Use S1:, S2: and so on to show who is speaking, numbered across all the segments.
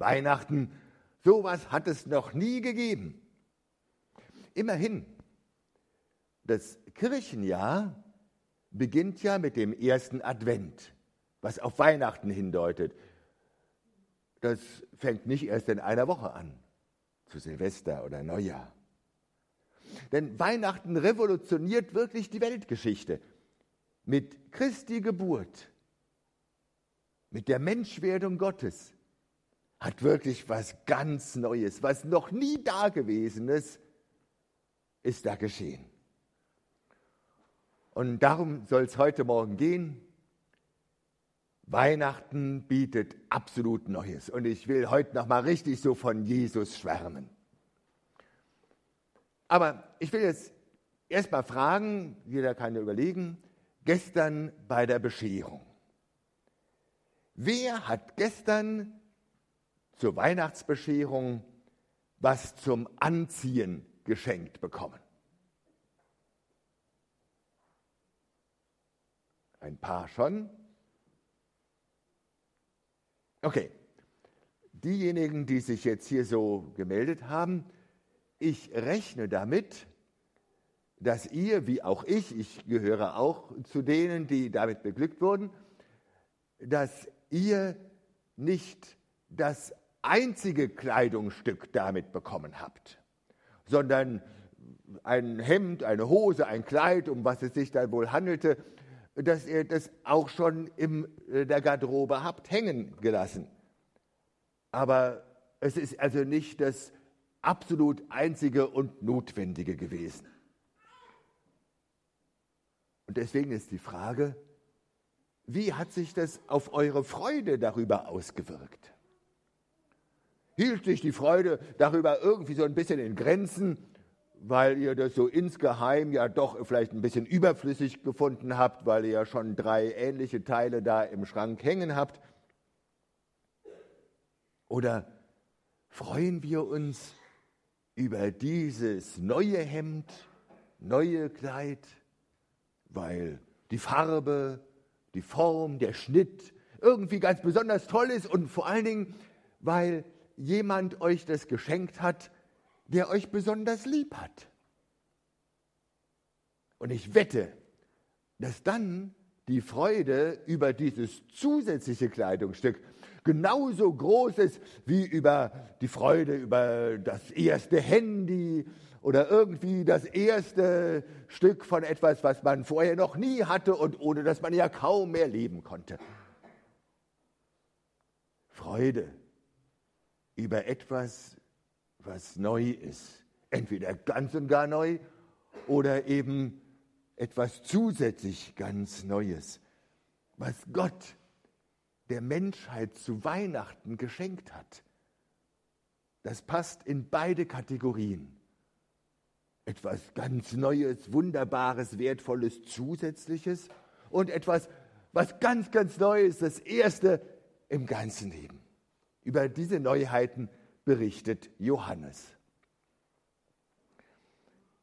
S1: Weihnachten, sowas hat es noch nie gegeben. Immerhin, das Kirchenjahr beginnt ja mit dem ersten Advent, was auf Weihnachten hindeutet. Das fängt nicht erst in einer Woche an, zu Silvester oder Neujahr. Denn Weihnachten revolutioniert wirklich die Weltgeschichte. Mit Christi Geburt, mit der Menschwerdung Gottes, hat wirklich was ganz Neues, was noch nie Dagewesenes ist da geschehen. Und darum soll es heute Morgen gehen. Weihnachten bietet absolut Neues. Und ich will heute noch mal richtig so von Jesus schwärmen. Aber ich will jetzt erst mal fragen, jeder kann ja überlegen, gestern bei der Bescherung. Wer hat gestern zur Weihnachtsbescherung was zum Anziehen geschenkt bekommen? Ein paar schon. Okay, diejenigen, die sich jetzt hier so gemeldet haben, ich rechne damit, dass ihr, wie auch ich, ich gehöre auch zu denen, die damit beglückt wurden, dass ihr nicht das einzige Kleidungsstück damit bekommen habt, sondern ein Hemd, eine Hose, ein Kleid, um was es sich dann wohl handelte, dass ihr das auch schon in äh, der Garderobe habt hängen gelassen. Aber es ist also nicht das absolut einzige und notwendige gewesen. Und deswegen ist die Frage, wie hat sich das auf eure Freude darüber ausgewirkt? Hielt sich die Freude darüber irgendwie so ein bisschen in Grenzen weil ihr das so insgeheim ja doch vielleicht ein bisschen überflüssig gefunden habt, weil ihr ja schon drei ähnliche Teile da im Schrank hängen habt? Oder freuen wir uns über dieses neue Hemd, neue Kleid, weil die Farbe, die Form, der Schnitt irgendwie ganz besonders toll ist und vor allen Dingen, weil jemand euch das geschenkt hat, der euch besonders lieb hat. Und ich wette, dass dann die Freude über dieses zusätzliche Kleidungsstück genauso groß ist wie über die Freude über das erste Handy oder irgendwie das erste Stück von etwas, was man vorher noch nie hatte und ohne das man ja kaum mehr leben konnte. Freude über etwas, was neu ist. Entweder ganz und gar neu oder eben etwas zusätzlich ganz Neues, was Gott der Menschheit zu Weihnachten geschenkt hat. Das passt in beide Kategorien. Etwas ganz Neues, Wunderbares, Wertvolles, Zusätzliches und etwas, was ganz, ganz Neues, das Erste im ganzen Leben. Über diese Neuheiten berichtet Johannes.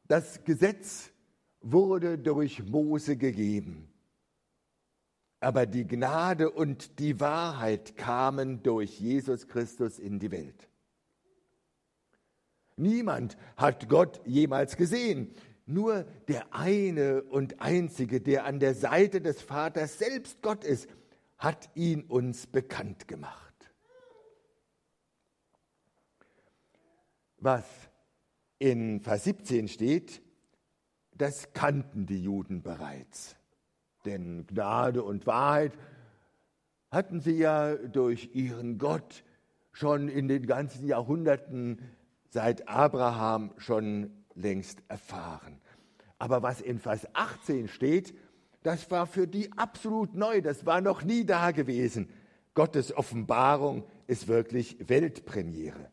S1: Das Gesetz wurde durch Mose gegeben, aber die Gnade und die Wahrheit kamen durch Jesus Christus in die Welt. Niemand hat Gott jemals gesehen, nur der eine und einzige, der an der Seite des Vaters selbst Gott ist, hat ihn uns bekannt gemacht. Was in Vers 17 steht, das kannten die Juden bereits. Denn Gnade und Wahrheit hatten sie ja durch ihren Gott schon in den ganzen Jahrhunderten seit Abraham schon längst erfahren. Aber was in Vers 18 steht, das war für die absolut neu, das war noch nie da gewesen. Gottes Offenbarung ist wirklich Weltpremiere.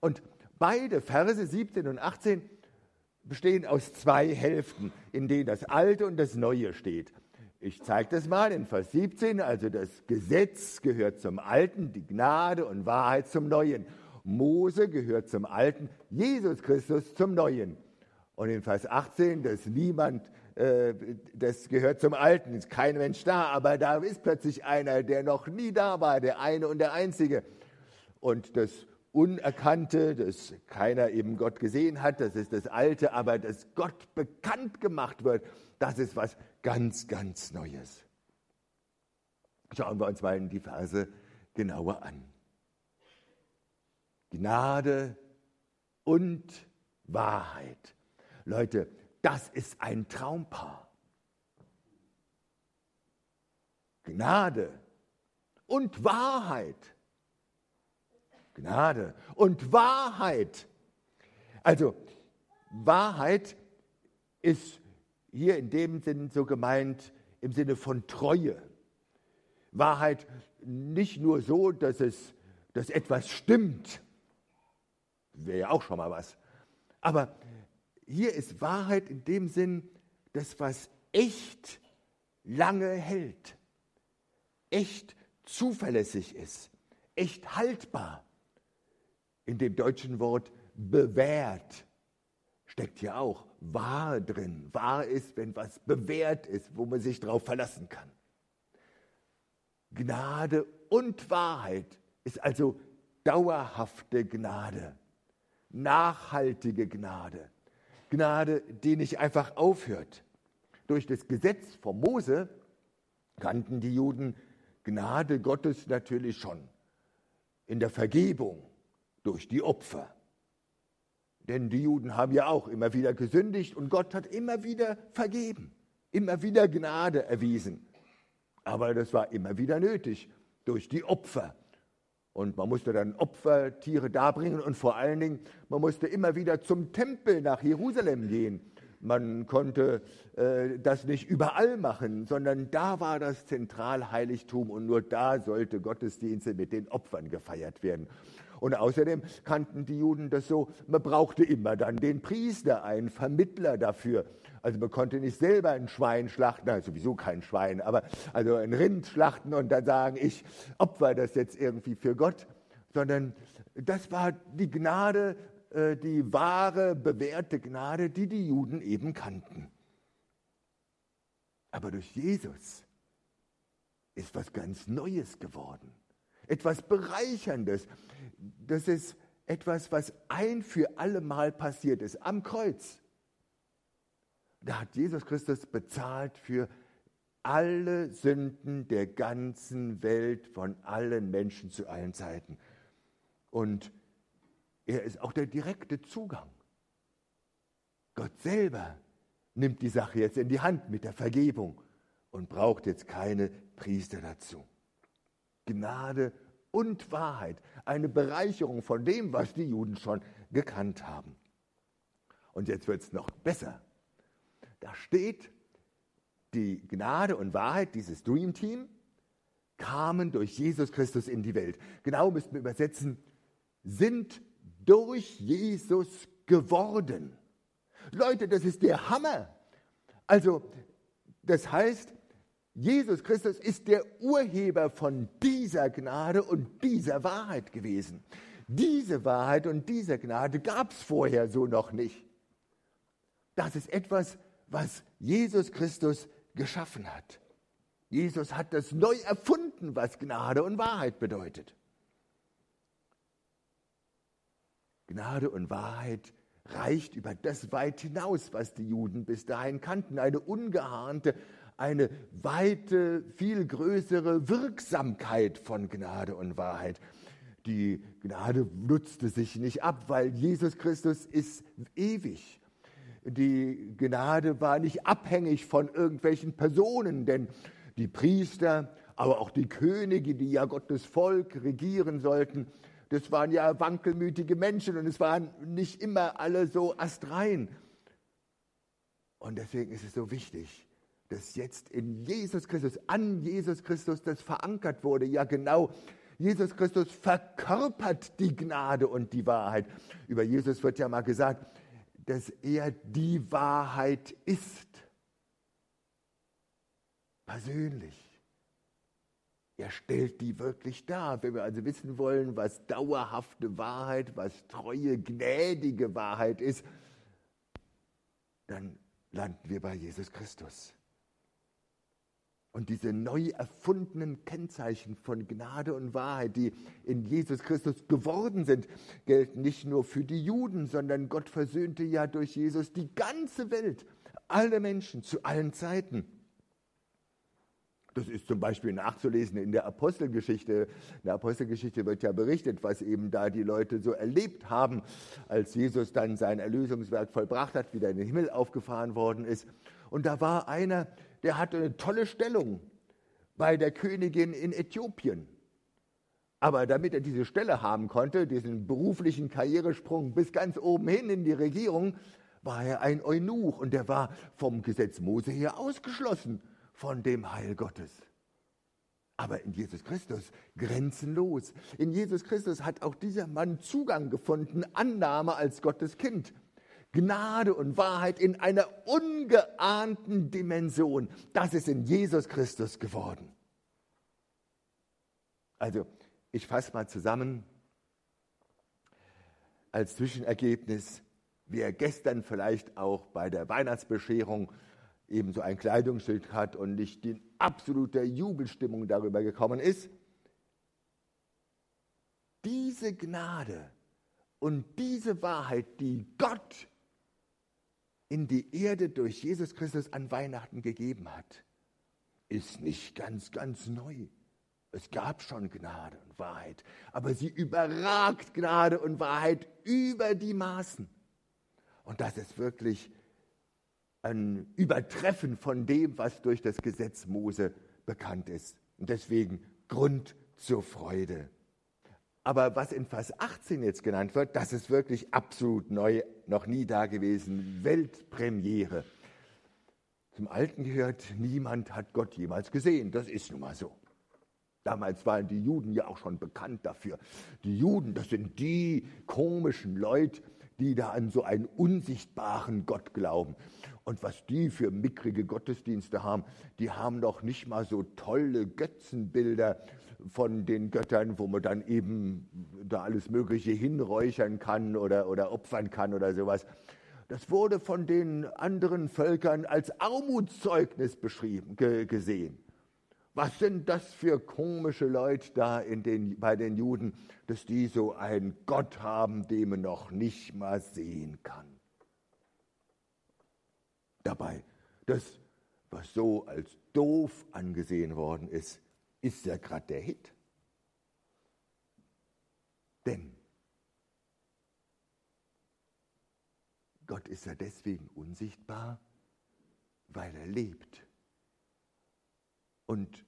S1: Und Beide Verse 17 und 18 bestehen aus zwei Hälften, in denen das Alte und das Neue steht. Ich zeige das mal in Vers 17, also das Gesetz gehört zum Alten, die Gnade und Wahrheit zum Neuen. Mose gehört zum Alten, Jesus Christus zum Neuen. Und in Vers 18, dass niemand, äh, das gehört zum Alten, ist kein Mensch da, aber da ist plötzlich einer, der noch nie da war, der eine und der Einzige. und das Unerkannte, das keiner eben Gott gesehen hat, das ist das Alte, aber dass Gott bekannt gemacht wird, das ist was ganz, ganz Neues. Schauen wir uns mal die Verse genauer an. Gnade und Wahrheit. Leute, das ist ein Traumpaar. Gnade und Wahrheit. Gnade und Wahrheit. Also Wahrheit ist hier in dem Sinn so gemeint im Sinne von Treue. Wahrheit nicht nur so, dass es dass etwas stimmt. Wäre ja auch schon mal was. Aber hier ist Wahrheit in dem Sinn, dass was echt lange hält, echt zuverlässig ist, echt haltbar. In dem deutschen Wort bewährt steckt ja auch wahr drin. Wahr ist, wenn was bewährt ist, wo man sich darauf verlassen kann. Gnade und Wahrheit ist also dauerhafte Gnade, nachhaltige Gnade, Gnade, die nicht einfach aufhört. Durch das Gesetz von Mose kannten die Juden Gnade Gottes natürlich schon in der Vergebung durch die Opfer. Denn die Juden haben ja auch immer wieder gesündigt und Gott hat immer wieder vergeben, immer wieder Gnade erwiesen. Aber das war immer wieder nötig durch die Opfer. Und man musste dann Opfertiere darbringen und vor allen Dingen, man musste immer wieder zum Tempel nach Jerusalem gehen. Man konnte äh, das nicht überall machen, sondern da war das Zentralheiligtum und nur da sollte Gottesdienste mit den Opfern gefeiert werden. Und außerdem kannten die Juden das so, man brauchte immer dann den Priester, einen Vermittler dafür. Also man konnte nicht selber ein Schwein schlachten, also sowieso kein Schwein, aber also ein Rind schlachten und dann sagen, ich opfer das jetzt irgendwie für Gott, sondern das war die Gnade, äh, die wahre, bewährte Gnade, die die Juden eben kannten. Aber durch Jesus ist was ganz Neues geworden, etwas Bereicherndes. Das ist etwas, was ein für alle Mal passiert ist am Kreuz. Da hat Jesus Christus bezahlt für alle Sünden der ganzen Welt von allen Menschen zu allen Zeiten. Und er ist auch der direkte Zugang. Gott selber nimmt die Sache jetzt in die Hand mit der Vergebung und braucht jetzt keine Priester dazu. Gnade und Wahrheit, eine Bereicherung von dem, was die Juden schon gekannt haben. Und jetzt wird es noch besser. Da steht, die Gnade und Wahrheit dieses Dream Team kamen durch Jesus Christus in die Welt. Genau müssten wir übersetzen, sind durch Jesus geworden. Leute, das ist der Hammer. Also, das heißt, Jesus Christus ist der Urheber von dieser Gnade und dieser Wahrheit gewesen. Diese Wahrheit und diese Gnade gab es vorher so noch nicht. Das ist etwas, was Jesus Christus geschaffen hat. Jesus hat das neu erfunden, was Gnade und Wahrheit bedeutet. Gnade und Wahrheit reicht über das weit hinaus, was die Juden bis dahin kannten. Eine ungeahnte, eine weite, viel größere Wirksamkeit von Gnade und Wahrheit. Die Gnade nutzte sich nicht ab, weil Jesus Christus ist ewig. Die Gnade war nicht abhängig von irgendwelchen Personen, denn die Priester, aber auch die Könige, die ja Gottes Volk regieren sollten, das waren ja wankelmütige Menschen und es waren nicht immer alle so astrein. Und deswegen ist es so wichtig, dass jetzt in Jesus Christus, an Jesus Christus das verankert wurde. Ja, genau. Jesus Christus verkörpert die Gnade und die Wahrheit. Über Jesus wird ja mal gesagt, dass er die Wahrheit ist. Persönlich. Er stellt die wirklich dar. Wenn wir also wissen wollen, was dauerhafte Wahrheit, was treue, gnädige Wahrheit ist, dann landen wir bei Jesus Christus. Und diese neu erfundenen Kennzeichen von Gnade und Wahrheit, die in Jesus Christus geworden sind, gelten nicht nur für die Juden, sondern Gott versöhnte ja durch Jesus die ganze Welt, alle Menschen zu allen Zeiten. Das ist zum Beispiel nachzulesen in der Apostelgeschichte. In der Apostelgeschichte wird ja berichtet, was eben da die Leute so erlebt haben, als Jesus dann sein Erlösungswerk vollbracht hat, wieder in den Himmel aufgefahren worden ist. Und da war einer, der hatte eine tolle Stellung bei der Königin in Äthiopien. Aber damit er diese Stelle haben konnte, diesen beruflichen Karrieresprung bis ganz oben hin in die Regierung, war er ein Eunuch und der war vom Gesetz Mose her ausgeschlossen von dem Heil Gottes. Aber in Jesus Christus grenzenlos. In Jesus Christus hat auch dieser Mann Zugang gefunden, Annahme als Gottes Kind. Gnade und Wahrheit in einer ungeahnten Dimension. Das ist in Jesus Christus geworden. Also, ich fasse mal zusammen. Als Zwischenergebnis, wer gestern vielleicht auch bei der Weihnachtsbescherung eben so ein Kleidungsstück hat und nicht in absoluter Jubelstimmung darüber gekommen ist, diese Gnade und diese Wahrheit, die Gott in die Erde durch Jesus Christus an Weihnachten gegeben hat, ist nicht ganz, ganz neu. Es gab schon Gnade und Wahrheit, aber sie überragt Gnade und Wahrheit über die Maßen. Und das ist wirklich ein Übertreffen von dem, was durch das Gesetz Mose bekannt ist. Und deswegen Grund zur Freude. Aber was in Vers 18 jetzt genannt wird, das ist wirklich absolut neu, noch nie dagewesen, Weltpremiere. Zum Alten gehört, niemand hat Gott jemals gesehen. Das ist nun mal so. Damals waren die Juden ja auch schon bekannt dafür. Die Juden, das sind die komischen Leute, die da an so einen unsichtbaren Gott glauben. Und was die für mickrige Gottesdienste haben, die haben doch nicht mal so tolle Götzenbilder von den Göttern, wo man dann eben da alles Mögliche hinräuchern kann oder, oder opfern kann oder sowas. Das wurde von den anderen Völkern als Armutszeugnis beschrieben, gesehen. Was sind das für komische Leute da in den, bei den Juden, dass die so einen Gott haben, den man noch nicht mal sehen kann? Dabei, das, was so als doof angesehen worden ist, ist ja gerade der Hit. Denn Gott ist ja deswegen unsichtbar, weil er lebt. Und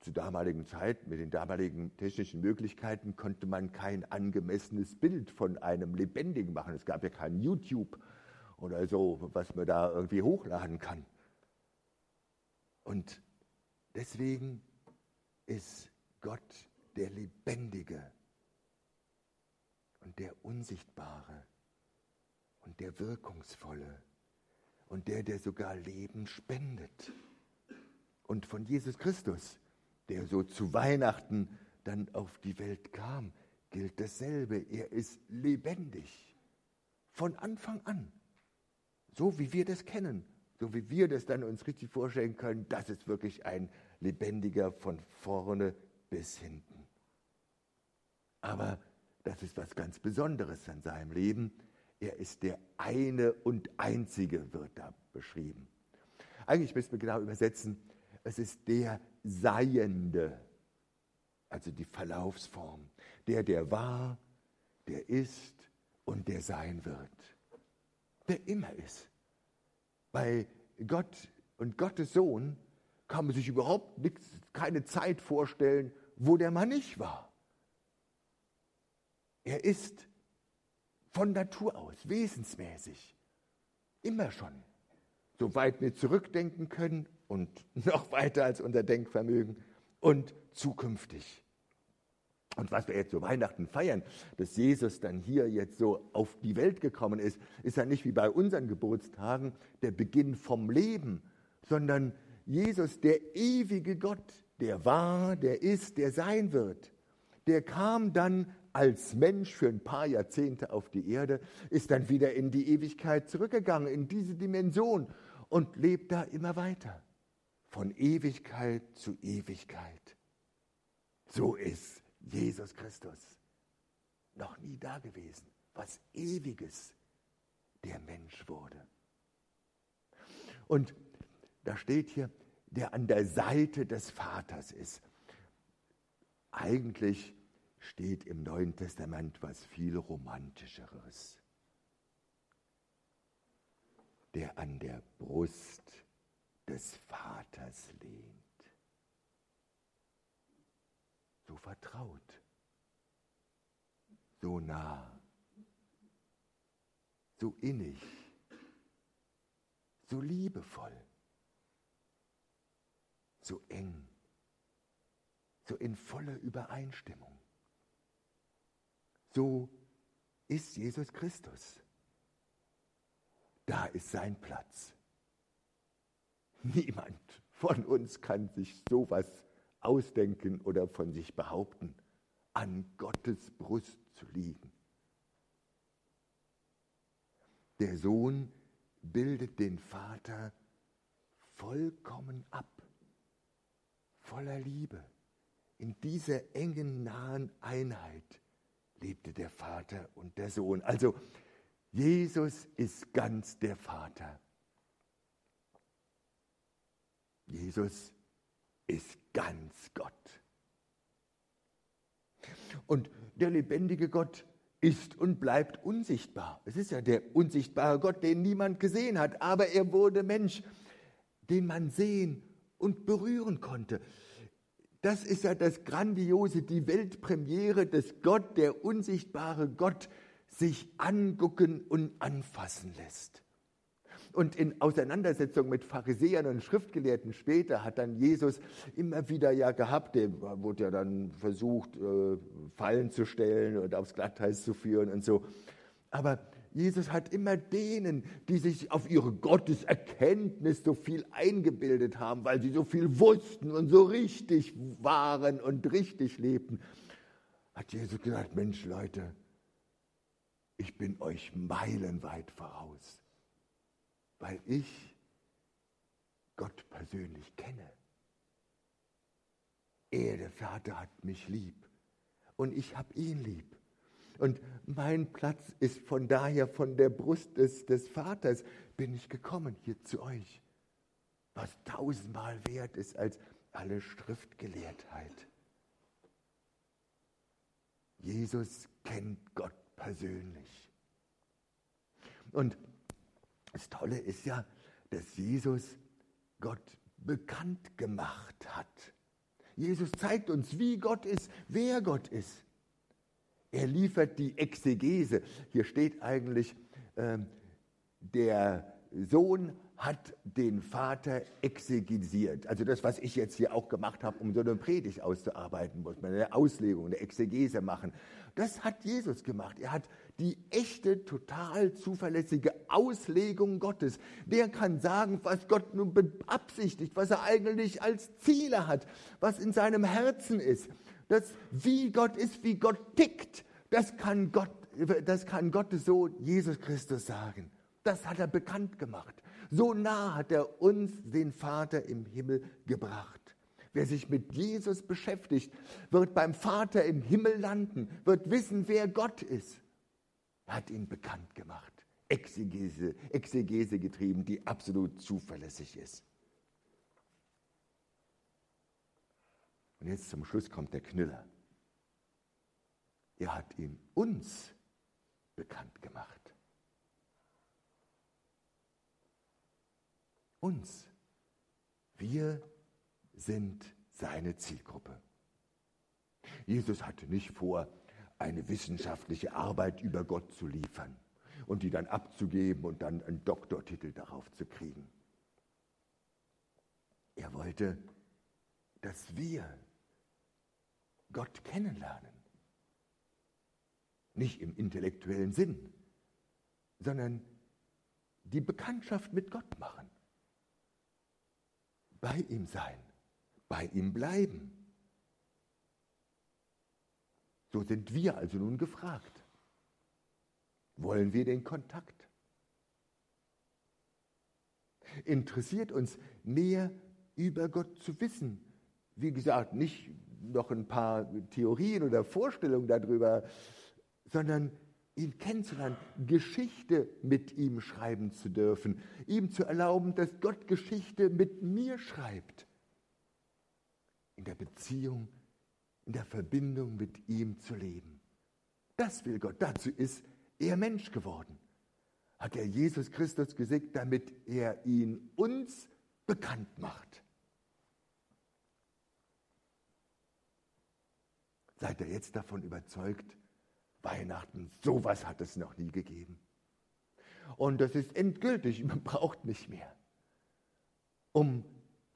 S1: zur damaligen Zeit, mit den damaligen technischen Möglichkeiten, konnte man kein angemessenes Bild von einem Lebendigen machen. Es gab ja kein YouTube oder so, was man da irgendwie hochladen kann. Und deswegen ist Gott der Lebendige und der Unsichtbare und der Wirkungsvolle und der, der sogar Leben spendet. Und von Jesus Christus, der so zu Weihnachten dann auf die Welt kam, gilt dasselbe. Er ist lebendig. Von Anfang an. So wie wir das kennen. So wie wir das dann uns richtig vorstellen können, das ist wirklich ein lebendiger von vorne bis hinten. Aber das ist was ganz Besonderes an seinem Leben. Er ist der eine und einzige, wird da beschrieben. Eigentlich müssen wir genau übersetzen, es ist der Seiende, also die Verlaufsform. Der, der war, der ist und der sein wird. Der immer ist. Bei Gott und Gottes Sohn kann man sich überhaupt nichts, keine Zeit vorstellen, wo der Mann nicht war. Er ist von Natur aus, wesensmäßig, immer schon, soweit wir zurückdenken können und noch weiter als unser Denkvermögen und zukünftig. Und was wir jetzt so Weihnachten feiern, dass Jesus dann hier jetzt so auf die Welt gekommen ist, ist ja nicht wie bei unseren Geburtstagen der Beginn vom Leben, sondern Jesus, der ewige Gott, der war, der ist, der sein wird, der kam dann als Mensch für ein paar Jahrzehnte auf die Erde, ist dann wieder in die Ewigkeit zurückgegangen, in diese Dimension und lebt da immer weiter. von Ewigkeit zu Ewigkeit. So ist Jesus Christus noch nie da gewesen. Was Ewiges der Mensch wurde. Und da steht hier, der an der Seite des Vaters ist. Eigentlich steht im Neuen Testament was viel romantischeres. Der an der Brust des Vaters lehnt. So vertraut, so nah, so innig, so liebevoll, so eng, so in voller Übereinstimmung. So ist Jesus Christus. Da ist sein Platz. Niemand von uns kann sich sowas ausdenken oder von sich behaupten, an Gottes Brust zu liegen. Der Sohn bildet den Vater vollkommen ab, voller Liebe. In dieser engen, nahen Einheit lebte der Vater und der Sohn. Also Jesus ist ganz der Vater. Jesus ist ganz Gott. Und der lebendige Gott ist und bleibt unsichtbar. Es ist ja der unsichtbare Gott, den niemand gesehen hat, aber er wurde Mensch, den man sehen und berühren konnte. Das ist ja das Grandiose, die Weltpremiere, dass Gott, der unsichtbare Gott, sich angucken und anfassen lässt. Und in Auseinandersetzung mit Pharisäern und Schriftgelehrten später hat dann Jesus immer wieder ja gehabt, der wurde ja dann versucht, äh, Fallen zu stellen und aufs Glatteis zu führen und so. Aber Jesus hat immer denen, die sich auf ihre Gotteserkenntnis so viel eingebildet haben, weil sie so viel wussten und so richtig waren und richtig lebten, hat Jesus gesagt, Mensch Leute, ich bin euch meilenweit voraus weil ich Gott persönlich kenne. Er, der Vater, hat mich lieb und ich habe ihn lieb. Und mein Platz ist von daher von der Brust des, des Vaters bin ich gekommen hier zu euch, was tausendmal wert ist als alle Schriftgelehrtheit. Jesus kennt Gott persönlich. Und das Tolle ist ja, dass Jesus Gott bekannt gemacht hat. Jesus zeigt uns, wie Gott ist, wer Gott ist. Er liefert die Exegese. Hier steht eigentlich, äh, der Sohn hat den Vater exegesiert. Also das, was ich jetzt hier auch gemacht habe, um so eine Predigt auszuarbeiten, muss man eine Auslegung, eine Exegese machen. Das hat Jesus gemacht. Er hat die echte, total zuverlässige Auslegung Gottes. Der kann sagen, was Gott nun beabsichtigt, was er eigentlich als Ziele hat, was in seinem Herzen ist. Das, wie Gott ist, wie Gott tickt, das kann Gott, das kann Gottes Sohn Jesus Christus sagen. Das hat er bekannt gemacht. So nah hat er uns den Vater im Himmel gebracht. Wer sich mit Jesus beschäftigt, wird beim Vater im Himmel landen, wird wissen, wer Gott ist. Er hat ihn bekannt gemacht, Exegese, Exegese getrieben, die absolut zuverlässig ist. Und jetzt zum Schluss kommt der Knüller. Er hat ihn uns bekannt gemacht. Uns. Wir sind seine Zielgruppe. Jesus hatte nicht vor, eine wissenschaftliche Arbeit über Gott zu liefern und die dann abzugeben und dann einen Doktortitel darauf zu kriegen. Er wollte, dass wir Gott kennenlernen. Nicht im intellektuellen Sinn, sondern die Bekanntschaft mit Gott machen. Bei ihm sein, bei ihm bleiben. So sind wir also nun gefragt. Wollen wir den Kontakt? Interessiert uns mehr über Gott zu wissen. Wie gesagt, nicht noch ein paar Theorien oder Vorstellungen darüber, sondern ihn kennenzulernen, Geschichte mit ihm schreiben zu dürfen, ihm zu erlauben, dass Gott Geschichte mit mir schreibt. In der Beziehung, in der Verbindung mit ihm zu leben. Das will Gott. Dazu ist er Mensch geworden. Hat er Jesus Christus geschickt, damit er ihn uns bekannt macht. Seid ihr jetzt davon überzeugt, Weihnachten, sowas hat es noch nie gegeben. Und das ist endgültig, man braucht nicht mehr. Um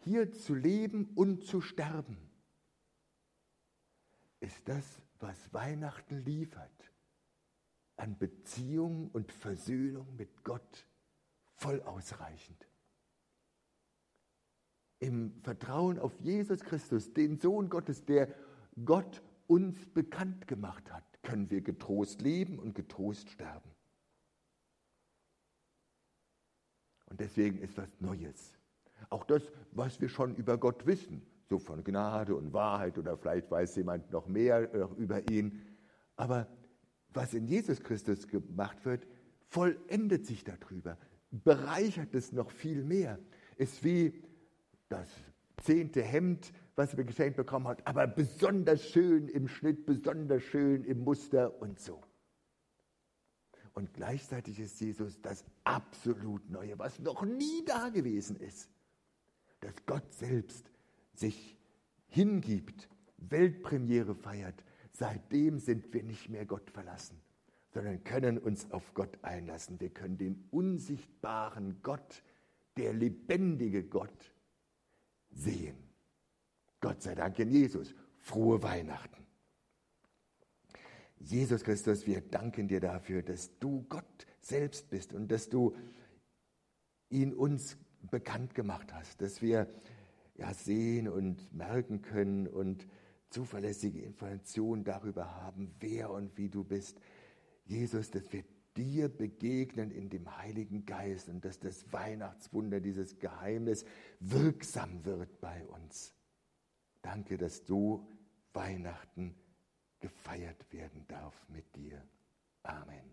S1: hier zu leben und zu sterben, ist das, was Weihnachten liefert, an Beziehung und Versöhnung mit Gott voll ausreichend. Im Vertrauen auf Jesus Christus, den Sohn Gottes, der Gott uns bekannt gemacht hat, können wir getrost leben und getrost sterben. Und deswegen ist was Neues. Auch das, was wir schon über Gott wissen, so von Gnade und Wahrheit oder vielleicht weiß jemand noch mehr äh, über ihn. Aber was in Jesus Christus gemacht wird, vollendet sich darüber, bereichert es noch viel mehr. Ist wie das zehnte Hemd, was wir geschenkt bekommen hat, aber besonders schön im Schnitt, besonders schön im Muster und so. Und gleichzeitig ist Jesus das absolut Neue, was noch nie da gewesen ist. Dass Gott selbst sich hingibt, Weltpremiere feiert. Seitdem sind wir nicht mehr Gott verlassen, sondern können uns auf Gott einlassen. Wir können den unsichtbaren Gott, der lebendige Gott, sehen. Gott sei Dank in Jesus. Frohe Weihnachten. Jesus Christus, wir danken dir dafür, dass du Gott selbst bist und dass du ihn uns bekannt gemacht hast, dass wir ja sehen und merken können und zuverlässige Informationen darüber haben, wer und wie du bist. Jesus, dass wir dir begegnen in dem Heiligen Geist und dass das Weihnachtswunder, dieses Geheimnis wirksam wird bei uns. Danke, dass du Weihnachten gefeiert werden darf mit dir. Amen.